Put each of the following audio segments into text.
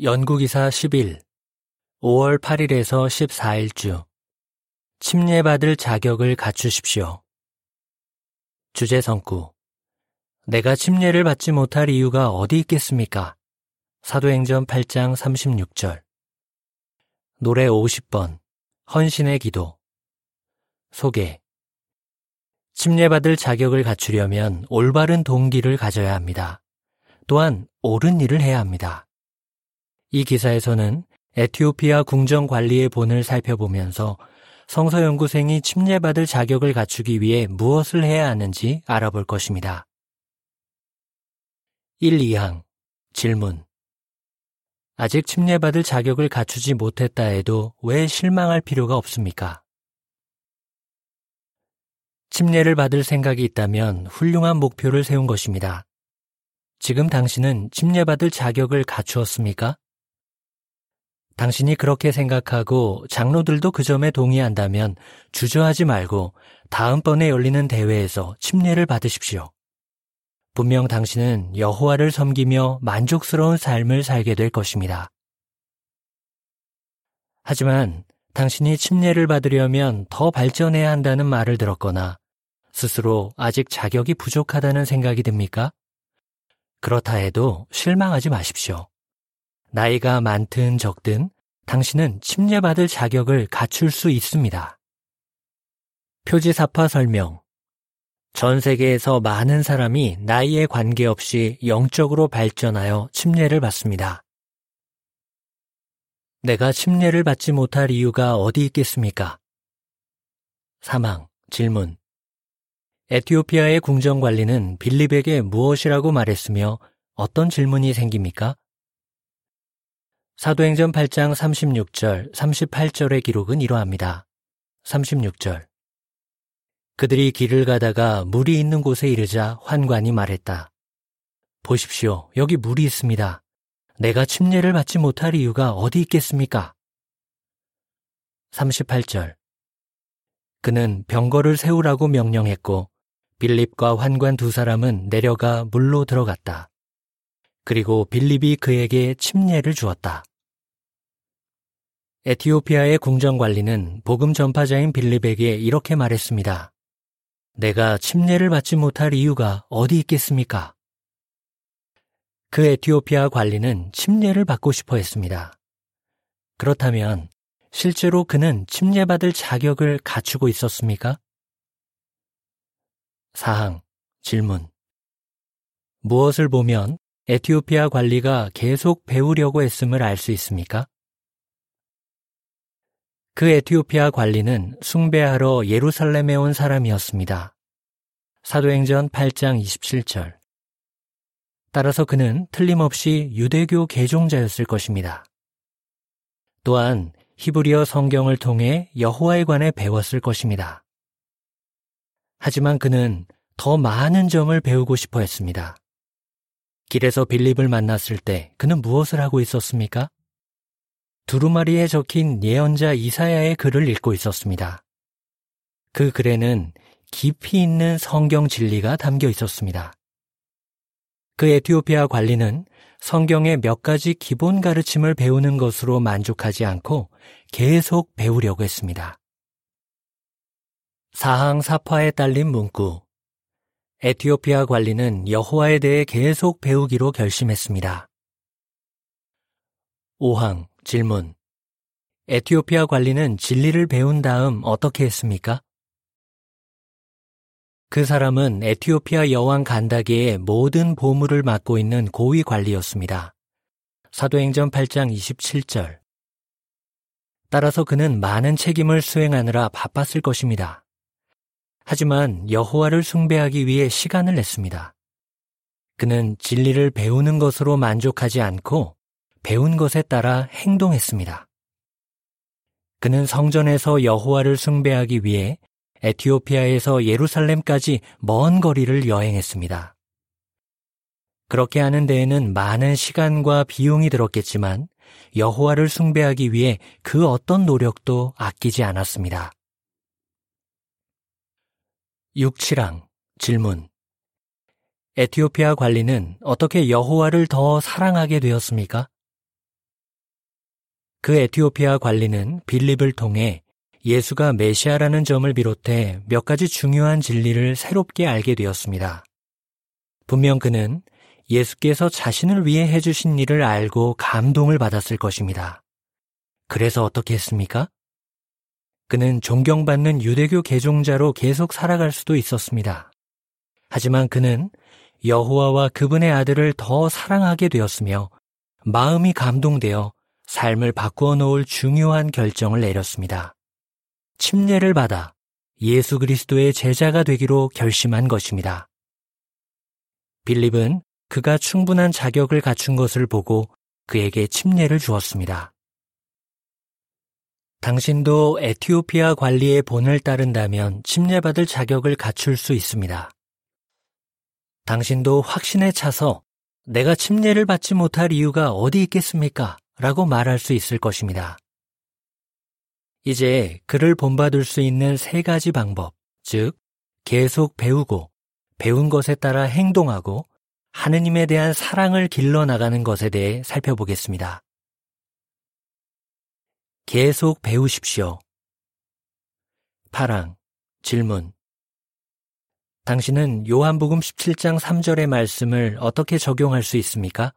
연구기사 10일 5월 8일에서 14일주 침례받을 자격을 갖추십시오. 주제 성구 내가 침례를 받지 못할 이유가 어디 있겠습니까? 사도행전 8장 36절 노래 50번 헌신의 기도 소개 침례받을 자격을 갖추려면 올바른 동기를 가져야 합니다. 또한 옳은 일을 해야 합니다. 이 기사에서는 에티오피아 궁정 관리의 본을 살펴보면서 성서 연구생이 침례받을 자격을 갖추기 위해 무엇을 해야 하는지 알아볼 것입니다. 1, 2항 질문 아직 침례받을 자격을 갖추지 못했다 해도 왜 실망할 필요가 없습니까? 침례를 받을 생각이 있다면 훌륭한 목표를 세운 것입니다. 지금 당신은 침례받을 자격을 갖추었습니까? 당신이 그렇게 생각하고 장로들도 그 점에 동의한다면 주저하지 말고 다음번에 열리는 대회에서 침례를 받으십시오. 분명 당신은 여호와를 섬기며 만족스러운 삶을 살게 될 것입니다. 하지만 당신이 침례를 받으려면 더 발전해야 한다는 말을 들었거나 스스로 아직 자격이 부족하다는 생각이 듭니까? 그렇다 해도 실망하지 마십시오. 나이가 많든 적든 당신은 침례받을 자격을 갖출 수 있습니다. 표지사파 설명. 전 세계에서 많은 사람이 나이에 관계없이 영적으로 발전하여 침례를 받습니다. 내가 침례를 받지 못할 이유가 어디 있겠습니까? 사망, 질문. 에티오피아의 궁정 관리는 빌립에게 무엇이라고 말했으며 어떤 질문이 생깁니까? 사도행전 8장 36절, 38절의 기록은 이러합니다. 36절. 그들이 길을 가다가 물이 있는 곳에 이르자 환관이 말했다. 보십시오. 여기 물이 있습니다. 내가 침례를 받지 못할 이유가 어디 있겠습니까? 38절. 그는 병거를 세우라고 명령했고 빌립과 환관 두 사람은 내려가 물로 들어갔다. 그리고 빌립이 그에게 침례를 주었다. 에티오피아의 궁정 관리는 복음 전파자인 빌립에게 이렇게 말했습니다. 내가 침례를 받지 못할 이유가 어디 있겠습니까? 그 에티오피아 관리는 침례를 받고 싶어 했습니다. 그렇다면 실제로 그는 침례받을 자격을 갖추고 있었습니까? 사항, 질문. 무엇을 보면 에티오피아 관리가 계속 배우려고 했음을 알 수 있습니까? 그 에티오피아 관리는 숭배하러 예루살렘에 온 사람이었습니다. 사도행전 8장 27절. 따라서 그는 틀림없이 유대교 개종자였을 것입니다. 또한 히브리어 성경을 통해 여호와에 관해 배웠을 것입니다. 하지만 그는 더 많은 점을 배우고 싶어 했습니다. 길에서 빌립을 만났을 때 그는 무엇을 하고 있었습니까? 두루마리에 적힌 예언자 이사야의 글을 읽고 있었습니다. 그 글에는 깊이 있는 성경 진리가 담겨 있었습니다. 그 에티오피아 관리는 성경의 몇 가지 기본 가르침을 배우는 것으로 만족하지 않고 계속 배우려고 했습니다. 사항 사파에 딸린 문구. 에티오피아 관리는 여호와에 대해 계속 배우기로 결심했습니다. 5항 질문. 에티오피아 관리는 진리를 배운 다음 어떻게 했습니까? 그 사람은 에티오피아 여왕 간다게의 모든 보물을 맡고 있는 고위 관리였습니다. 사도행전 8장 27절. 따라서 그는 많은 책임을 수행하느라 바빴을 것입니다. 하지만 여호와를 숭배하기 위해 시간을 냈습니다. 그는 진리를 배우는 것으로 만족하지 않고 배운 것에 따라 행동했습니다. 그는 성전에서 여호와를 숭배하기 위해 에티오피아에서 예루살렘까지 먼 거리를 여행했습니다. 그렇게 하는 데에는 많은 시간과 비용이 들었겠지만 여호와를 숭배하기 위해 그 어떤 노력도 아끼지 않았습니다. 6.7항 질문 에티오피아 관리는 어떻게 여호와를 더 사랑하게 되었습니까? 그 에티오피아 관리는 빌립을 통해 예수가 메시아라는 점을 비롯해 몇 가지 중요한 진리를 새롭게 알게 되었습니다. 분명 그는 예수께서 자신을 위해 해주신 일을 알고 감동을 받았을 것입니다. 그래서 어떻게 했습니까? 그는 존경받는 유대교 개종자로 계속 살아갈 수도 있었습니다. 하지만 그는 여호와와 그분의 아들을 더 사랑하게 되었으며 마음이 감동되어 삶을 바꾸어 놓을 중요한 결정을 내렸습니다. 침례를 받아 예수 그리스도의 제자가 되기로 결심한 것입니다. 빌립은 그가 충분한 자격을 갖춘 것을 보고 그에게 침례를 주었습니다. 당신도 에티오피아 관리의 본을 따른다면 침례받을 자격을 갖출 수 있습니다. 당신도 확신에 차서 내가 침례를 받지 못할 이유가 어디 있겠습니까? 라고 말할 수 있을 것입니다. 이제 그를 본받을 수 있는 세 가지 방법, 즉, 계속 배우고, 배운 것에 따라 행동하고, 하느님에 대한 사랑을 길러나가는 것에 대해 살펴보겠습니다. 계속 배우십시오. 파랑, 질문. 당신은 요한복음 17장 3절의 말씀을 어떻게 적용할 수 있습니까?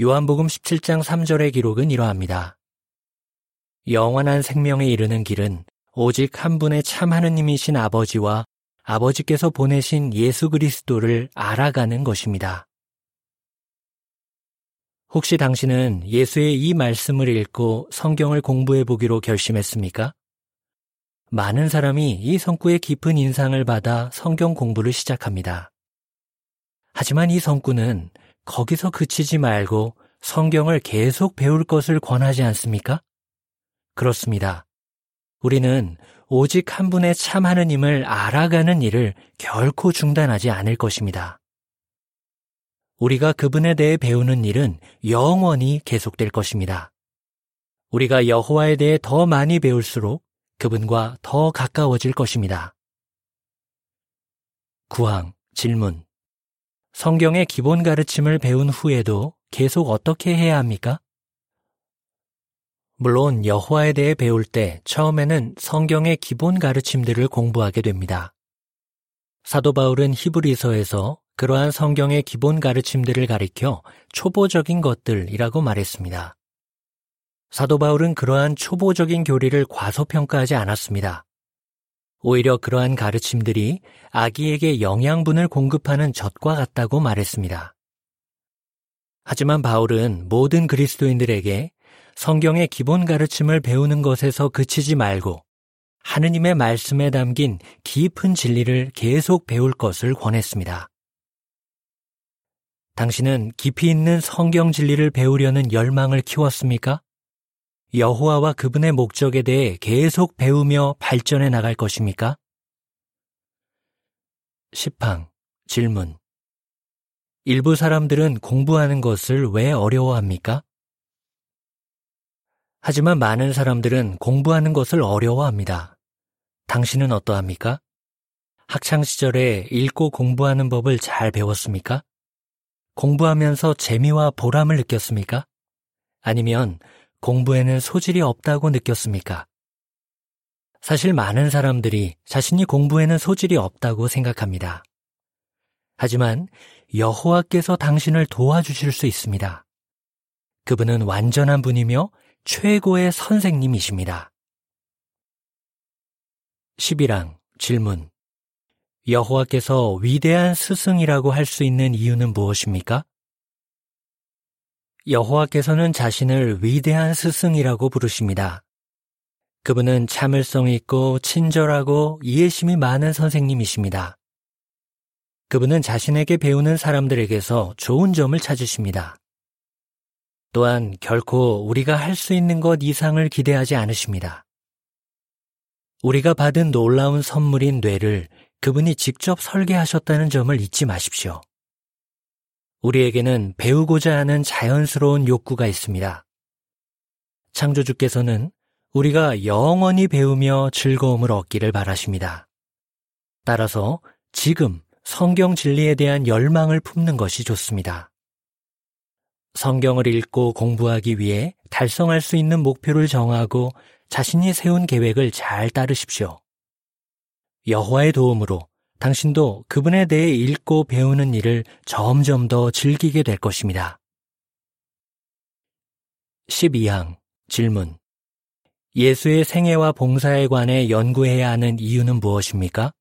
요한복음 17장 3절의 기록은 이러합니다. 영원한 생명에 이르는 길은 오직 한 분의 참 하느님이신 아버지와 아버지께서 보내신 예수 그리스도를 알아가는 것입니다. 혹시 당신은 예수의 이 말씀을 읽고 성경을 공부해 보기로 결심했습니까? 많은 사람이 이 성구의 깊은 인상을 받아 성경 공부를 시작합니다. 하지만 이 성구는 거기서 그치지 말고 성경을 계속 배울 것을 권하지 않습니까? 그렇습니다. 우리는 오직 한 분의 참 하느님을 알아가는 일을 결코 중단하지 않을 것입니다. 우리가 그분에 대해 배우는 일은 영원히 계속될 것입니다. 우리가 여호와에 대해 더 많이 배울수록 그분과 더 가까워질 것입니다. 구항, 질문. 성경의 기본 가르침을 배운 후에도 계속 어떻게 해야 합니까? 물론 여호와에 대해 배울 때 처음에는 성경의 기본 가르침들을 공부하게 됩니다. 사도 바울은 히브리서에서 그러한 성경의 기본 가르침들을 가리켜 초보적인 것들이라고 말했습니다. 사도 바울은 그러한 초보적인 교리를 과소평가하지 않았습니다. 오히려 그러한 가르침들이 아기에게 영양분을 공급하는 젖과 같다고 말했습니다. 하지만 바울은 모든 그리스도인들에게 성경의 기본 가르침을 배우는 것에서 그치지 말고 하느님의 말씀에 담긴 깊은 진리를 계속 배울 것을 권했습니다. 당신은 깊이 있는 성경 진리를 배우려는 열망을 키웠습니까? 여호와와 그분의 목적에 대해 계속 배우며 발전해 나갈 것입니까? 10항 질문 일부 사람들은 공부하는 것을 왜 어려워합니까? 하지만 많은 사람들은 공부하는 것을 어려워합니다. 당신은 어떠합니까? 학창시절에 읽고 공부하는 법을 잘 배웠습니까? 공부하면서 재미와 보람을 느꼈습니까? 아니면 공부에는 소질이 없다고 느꼈습니까? 사실 많은 사람들이 자신이 공부에는 소질이 없다고 생각합니다. 하지만 여호와께서 당신을 도와주실 수 있습니다. 그분은 완전한 분이며 최고의 선생님이십니다. 11항 질문 여호와께서 위대한 스승이라고 할 수 있는 이유는 무엇입니까? 여호와께서는 자신을 위대한 스승이라고 부르십니다. 그분은 참을성 있고 친절하고 이해심이 많은 선생님이십니다. 그분은 자신에게 배우는 사람들에게서 좋은 점을 찾으십니다. 또한 결코 우리가 할 수 있는 것 이상을 기대하지 않으십니다. 우리가 받은 놀라운 선물인 뇌를 그분이 직접 설계하셨다는 점을 잊지 마십시오. 우리에게는 배우고자 하는 자연스러운 욕구가 있습니다. 창조주께서는 우리가 영원히 배우며 즐거움을 얻기를 바라십니다. 따라서 지금 성경 진리에 대한 열망을 품는 것이 좋습니다. 성경을 읽고 공부하기 위해 달성할 수 있는 목표를 정하고 자신이 세운 계획을 잘 따르십시오. 여호와의 도움으로 당신도 그분에 대해 읽고 배우는 일을 점점 더 즐기게 될 것입니다. 12항 질문 예수의 생애와 봉사에 관해 연구해야 하는 이유는 무엇입니까?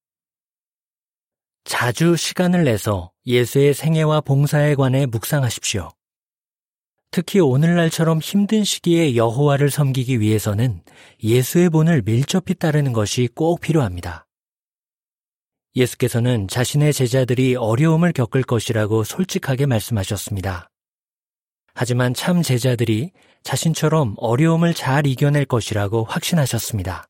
자주 시간을 내서 예수의 생애와 봉사에 관해 묵상하십시오. 특히 오늘날처럼 힘든 시기에 여호와를 섬기기 위해서는 예수의 본을 밀접히 따르는 것이 꼭 필요합니다. 예수께서는 자신의 제자들이 어려움을 겪을 것이라고 솔직하게 말씀하셨습니다. 하지만 참 제자들이 자신처럼 어려움을 잘 이겨낼 것이라고 확신하셨습니다.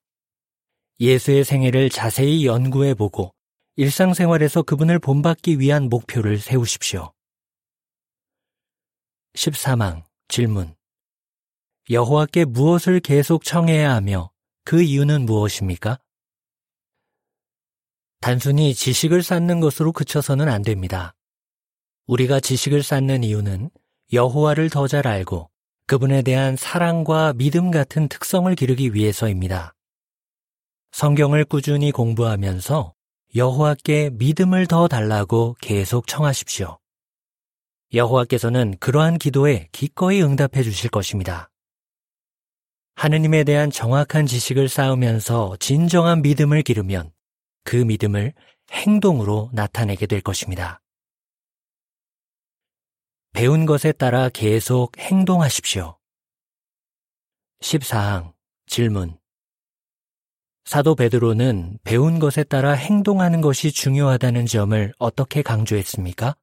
예수의 생애를 자세히 연구해 보고 일상생활에서 그분을 본받기 위한 목표를 세우십시오. 13항 질문 여호와께 무엇을 계속 청해야 하며 그 이유는 무엇입니까? 단순히 지식을 쌓는 것으로 그쳐서는 안 됩니다. 우리가 지식을 쌓는 이유는 여호와를 더 잘 알고 그분에 대한 사랑과 믿음 같은 특성을 기르기 위해서입니다. 성경을 꾸준히 공부하면서 여호와께 믿음을 더 달라고 계속 청하십시오. 여호와께서는 그러한 기도에 기꺼이 응답해 주실 것입니다. 하느님에 대한 정확한 지식을 쌓으면서 진정한 믿음을 기르면 그 믿음을 행동으로 나타내게 될 것입니다. 배운 것에 따라 계속 행동하십시오. 14항 질문 사도 베드로는 배운 것에 따라 행동하는 것이 중요하다는 점을 어떻게 강조했습니까?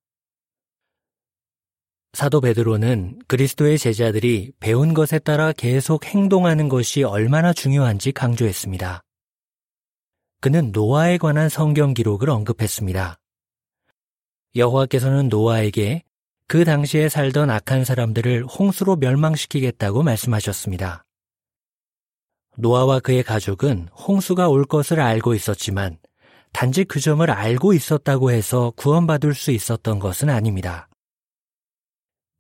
사도 베드로는 그리스도의 제자들이 배운 것에 따라 계속 행동하는 것이 얼마나 중요한지 강조했습니다. 그는 노아에 관한 성경 기록을 언급했습니다. 여호와께서는 노아에게 그 당시에 살던 악한 사람들을 홍수로 멸망시키겠다고 말씀하셨습니다. 노아와 그의 가족은 홍수가 올 것을 알고 있었지만 단지 그 점을 알고 있었다고 해서 구원받을 수 있었던 것은 아닙니다.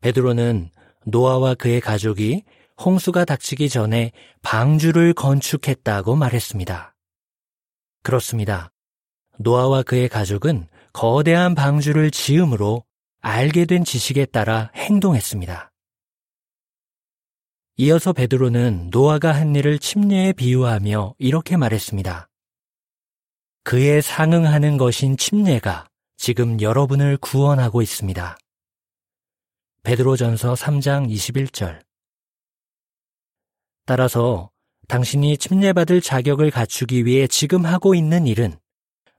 베드로는 노아와 그의 가족이 홍수가 닥치기 전에 방주를 건축했다고 말했습니다. 그렇습니다. 노아와 그의 가족은 거대한 방주를 지음으로 알게 된 지식에 따라 행동했습니다. 이어서 베드로는 노아가 한 일을 침례에 비유하며 이렇게 말했습니다. 그에 상응하는 것인 침례가 지금 여러분을 구원하고 있습니다. 베드로전서 3장 21절. 따라서 당신이 침례받을 자격을 갖추기 위해 지금 하고 있는 일은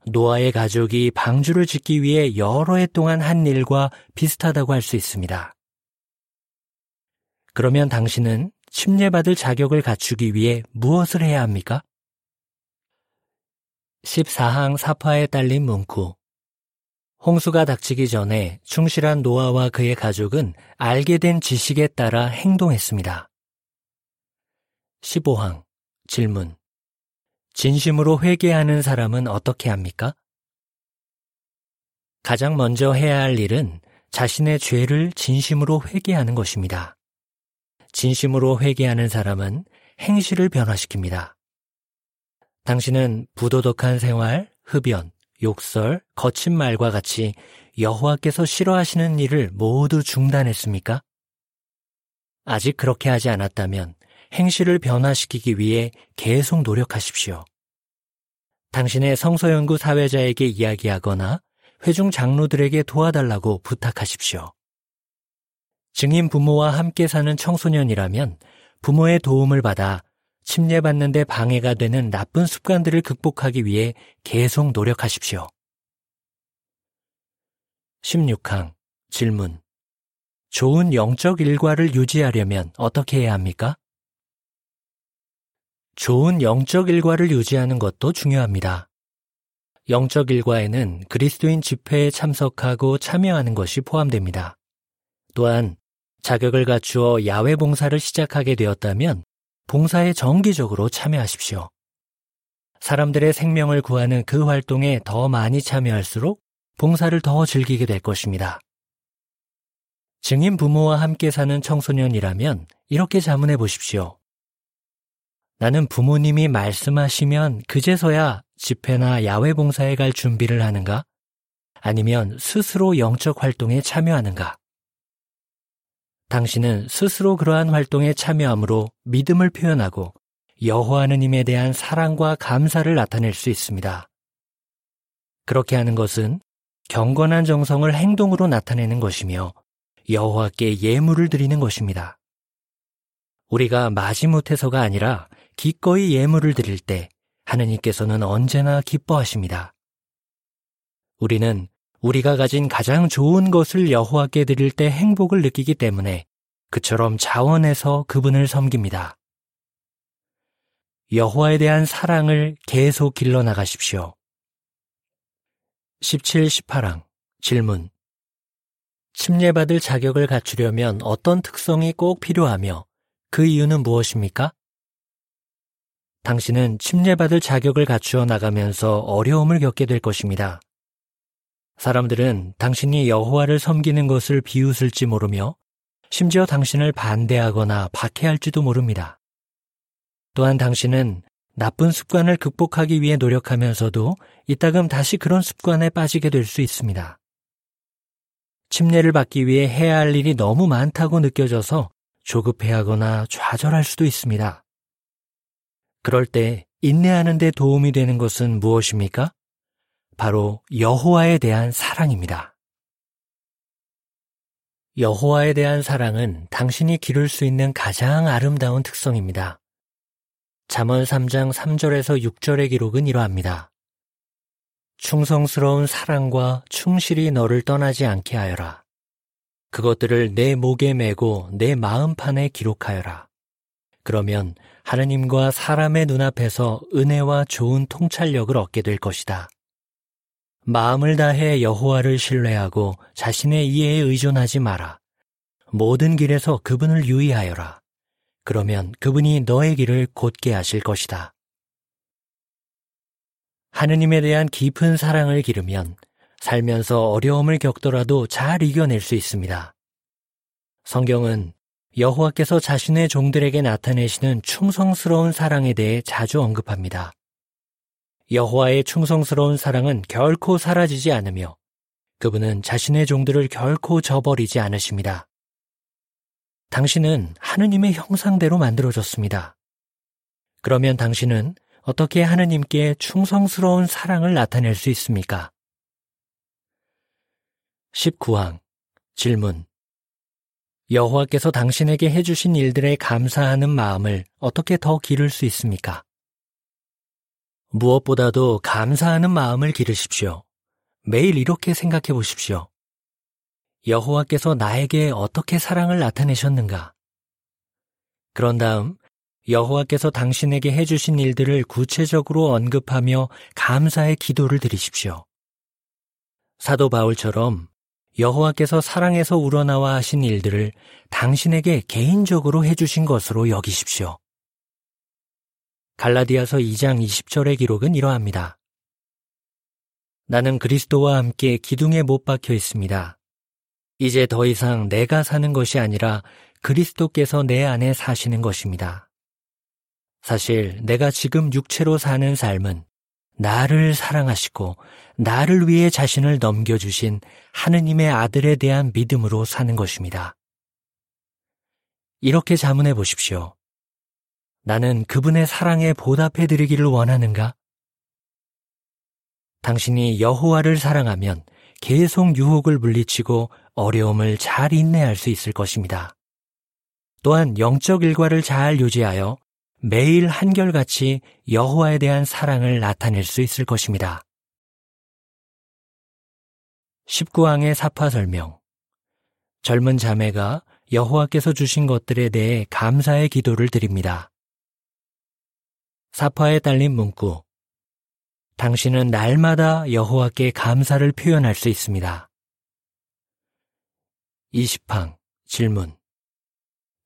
노아의 가족이 방주를 짓기 위해 여러 해 동안 한 일과 비슷하다고 할 수 있습니다. 그러면 당신은 침례받을 자격을 갖추기 위해 무엇을 해야 합니까? 14항 사파에 딸린 문구 홍수가 닥치기 전에 충실한 노아와 그의 가족은 알게 된 지식에 따라 행동했습니다. 15항 질문 진심으로 회개하는 사람은 어떻게 합니까? 가장 먼저 해야 할 일은 자신의 죄를 진심으로 회개하는 것입니다. 진심으로 회개하는 사람은 행실을 변화시킵니다. 당신은 부도덕한 생활, 흡연, 욕설, 거친 말과 같이 여호와께서 싫어하시는 일을 모두 중단했습니까? 아직 그렇게 하지 않았다면 행실을 변화시키기 위해 계속 노력하십시오. 당신의 성서연구 사회자에게 이야기하거나 회중 장로들에게 도와달라고 부탁하십시오. 증인 부모와 함께 사는 청소년이라면 부모의 도움을 받아 침례받는 데 방해가 되는 나쁜 습관들을 극복하기 위해 계속 노력하십시오. 16항 질문 좋은 영적 일과를 유지하려면 어떻게 해야 합니까? 좋은 영적 일과를 유지하는 것도 중요합니다. 영적 일과에는 그리스도인 집회에 참석하고 참여하는 것이 포함됩니다. 또한 자격을 갖추어 야외 봉사를 시작하게 되었다면 봉사에 정기적으로 참여하십시오. 사람들의 생명을 구하는 그 활동에 더 많이 참여할수록 봉사를 더 즐기게 될 것입니다. 증인 부모와 함께 사는 청소년이라면 이렇게 자문해 보십시오. 나는 부모님이 말씀하시면 그제서야 집회나 야외 봉사에 갈 준비를 하는가? 아니면 스스로 영적 활동에 참여하는가? 당신은 스스로 그러한 활동에 참여함으로 믿음을 표현하고 여호와 하느님에 대한 사랑과 감사를 나타낼 수 있습니다. 그렇게 하는 것은 경건한 정성을 행동으로 나타내는 것이며 여호와께 예물을 드리는 것입니다. 우리가 마지못해서가 아니라 기꺼이 예물을 드릴 때 하느님께서는 언제나 기뻐하십니다. 우리는 우리가 가진 가장 좋은 것을 여호와께 드릴 때 행복을 느끼기 때문에 그처럼 자원해서 그분을 섬깁니다. 여호와에 대한 사랑을 계속 길러나가십시오. 17, 18항 질문 침례받을 자격을 갖추려면 어떤 특성이 꼭 필요하며 그 이유는 무엇입니까? 당신은 침례받을 자격을 갖추어 나가면서 어려움을 겪게 될 것입니다. 사람들은 당신이 여호와를 섬기는 것을 비웃을지 모르며 심지어 당신을 반대하거나 박해할지도 모릅니다. 또한 당신은 나쁜 습관을 극복하기 위해 노력하면서도 이따금 다시 그런 습관에 빠지게 될 수 있습니다. 침례를 받기 위해 해야 할 일이 너무 많다고 느껴져서 조급해하거나 좌절할 수도 있습니다. 그럴 때 인내하는 데 도움이 되는 것은 무엇입니까? 바로 여호와에 대한 사랑입니다. 여호와에 대한 사랑은 당신이 기를 수 있는 가장 아름다운 특성입니다. 잠언 3장 3절에서 6절의 기록은 이러합니다. 충성스러운 사랑과 충실히 너를 떠나지 않게 하여라. 그것들을 내 목에 메고 내 마음판에 기록하여라. 그러면 하느님과 사람의 눈앞에서 은혜와 좋은 통찰력을 얻게 될 것이다. 마음을 다해 여호와를 신뢰하고 자신의 이해에 의존하지 마라. 모든 길에서 그분을 유의하여라. 그러면 그분이 너의 길을 곧게 하실 것이다. 하느님에 대한 깊은 사랑을 기르면 살면서 어려움을 겪더라도 잘 이겨낼 수 있습니다. 성경은 여호와께서 자신의 종들에게 나타내시는 충성스러운 사랑에 대해 자주 언급합니다. 여호와의 충성스러운 사랑은 결코 사라지지 않으며 그분은 자신의 종들을 결코 저버리지 않으십니다. 당신은 하느님의 형상대로 만들어졌습니다. 그러면 당신은 어떻게 하느님께 충성스러운 사랑을 나타낼 수 있습니까? 19항 질문 여호와께서 당신에게 해주신 일들에 감사하는 마음을 어떻게 더 기를 수 있습니까? 무엇보다도 감사하는 마음을 기르십시오. 매일 이렇게 생각해 보십시오. 여호와께서 나에게 어떻게 사랑을 나타내셨는가? 그런 다음 여호와께서 당신에게 해주신 일들을 구체적으로 언급하며 감사의 기도를 드리십시오. 사도 바울처럼 여호와께서 사랑에서 우러나와 하신 일들을 당신에게 개인적으로 해주신 것으로 여기십시오. 갈라디아서 2장 20절의 기록은 이러합니다. 나는 그리스도와 함께 기둥에 못 박혀 있습니다. 이제 더 이상 내가 사는 것이 아니라 그리스도께서 내 안에 사시는 것입니다. 사실 내가 지금 육체로 사는 삶은 나를 사랑하시고 나를 위해 자신을 넘겨주신 하느님의 아들에 대한 믿음으로 사는 것입니다. 이렇게 자문해 보십시오. 나는 그분의 사랑에 보답해 드리기를 원하는가? 당신이 여호와를 사랑하면 계속 유혹을 물리치고 어려움을 잘 인내할 수 있을 것입니다. 또한 영적 일과를 잘 유지하여 매일 한결같이 여호와에 대한 사랑을 나타낼 수 있을 것입니다. 19항의 사파 설명 젊은 자매가 여호와께서 주신 것들에 대해 감사의 기도를 드립니다. 사파에 딸린 문구 당신은 날마다 여호와께 감사를 표현할 수 있습니다. 20항 질문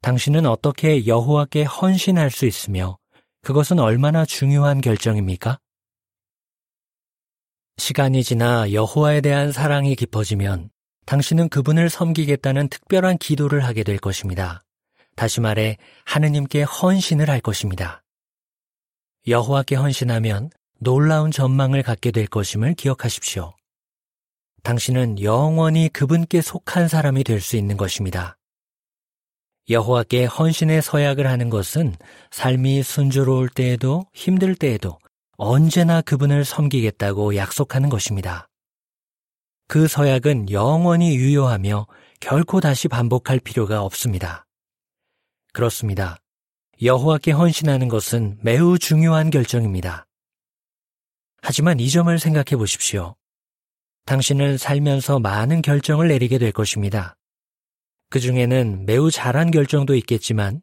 당신은 어떻게 여호와께 헌신할 수 있으며 그것은 얼마나 중요한 결정입니까? 시간이 지나 여호와에 대한 사랑이 깊어지면 당신은 그분을 섬기겠다는 특별한 기도를 하게 될 것입니다. 다시 말해 하느님께 헌신을 할 것입니다. 여호와께 헌신하면 놀라운 전망을 갖게 될 것임을 기억하십시오. 당신은 영원히 그분께 속한 사람이 될 수 있는 것입니다. 여호와께 헌신의 서약을 하는 것은 삶이 순조로울 때에도 힘들 때에도 언제나 그분을 섬기겠다고 약속하는 것입니다. 그 서약은 영원히 유효하며 결코 다시 반복할 필요가 없습니다. 그렇습니다. 여호와께 헌신하는 것은 매우 중요한 결정입니다. 하지만 이 점을 생각해 보십시오. 당신은 살면서 많은 결정을 내리게 될 것입니다. 그 중에는 매우 잘한 결정도 있겠지만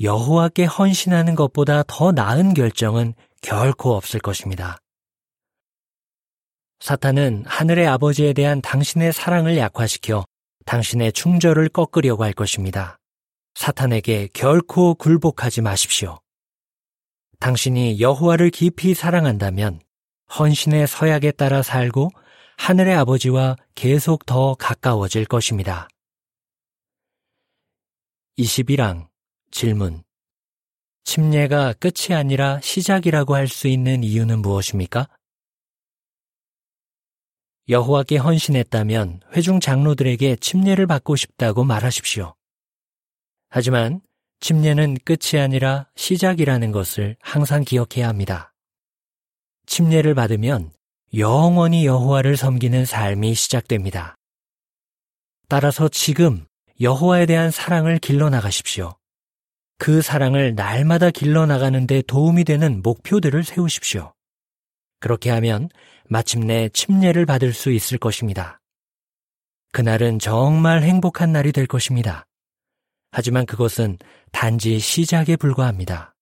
여호와께 헌신하는 것보다 더 나은 결정은 결코 없을 것입니다. 사탄은 하늘의 아버지에 대한 당신의 사랑을 약화시켜 당신의 충절을 꺾으려고 할 것입니다. 사탄에게 결코 굴복하지 마십시오. 당신이 여호와를 깊이 사랑한다면 헌신의 서약에 따라 살고 하늘의 아버지와 계속 더 가까워질 것입니다. 21항 질문 침례가 끝이 아니라 시작이라고 할 수 있는 이유는 무엇입니까? 여호와께 헌신했다면 회중 장로들에게 침례를 받고 싶다고 말하십시오. 하지만 침례는 끝이 아니라 시작이라는 것을 항상 기억해야 합니다. 침례를 받으면 영원히 여호와를 섬기는 삶이 시작됩니다. 따라서 지금 여호와에 대한 사랑을 길러 나가십시오. 그 사랑을 날마다 길러 나가는데 도움이 되는 목표들을 세우십시오. 그렇게 하면 마침내 침례를 받을 수 있을 것입니다. 그날은 정말 행복한 날이 될 것입니다. 하지만 그것은 단지 시작에 불과합니다.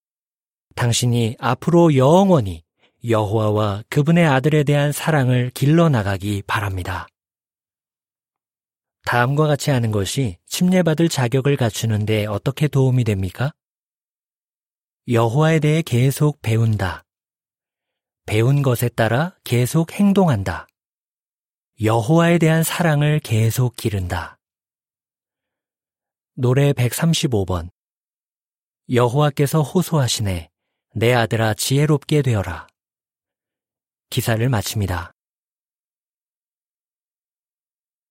당신이 앞으로 영원히 여호와와 그분의 아들에 대한 사랑을 길러 나가기 바랍니다. 다음과 같이 하는 것이 침례받을 자격을 갖추는데 어떻게 도움이 됩니까? 여호와에 대해 계속 배운다. 배운 것에 따라 계속 행동한다. 여호와에 대한 사랑을 계속 기른다. 노래 135번 여호와께서 호소하시네 내 아들아 지혜롭게 되어라. 기사를 마칩니다.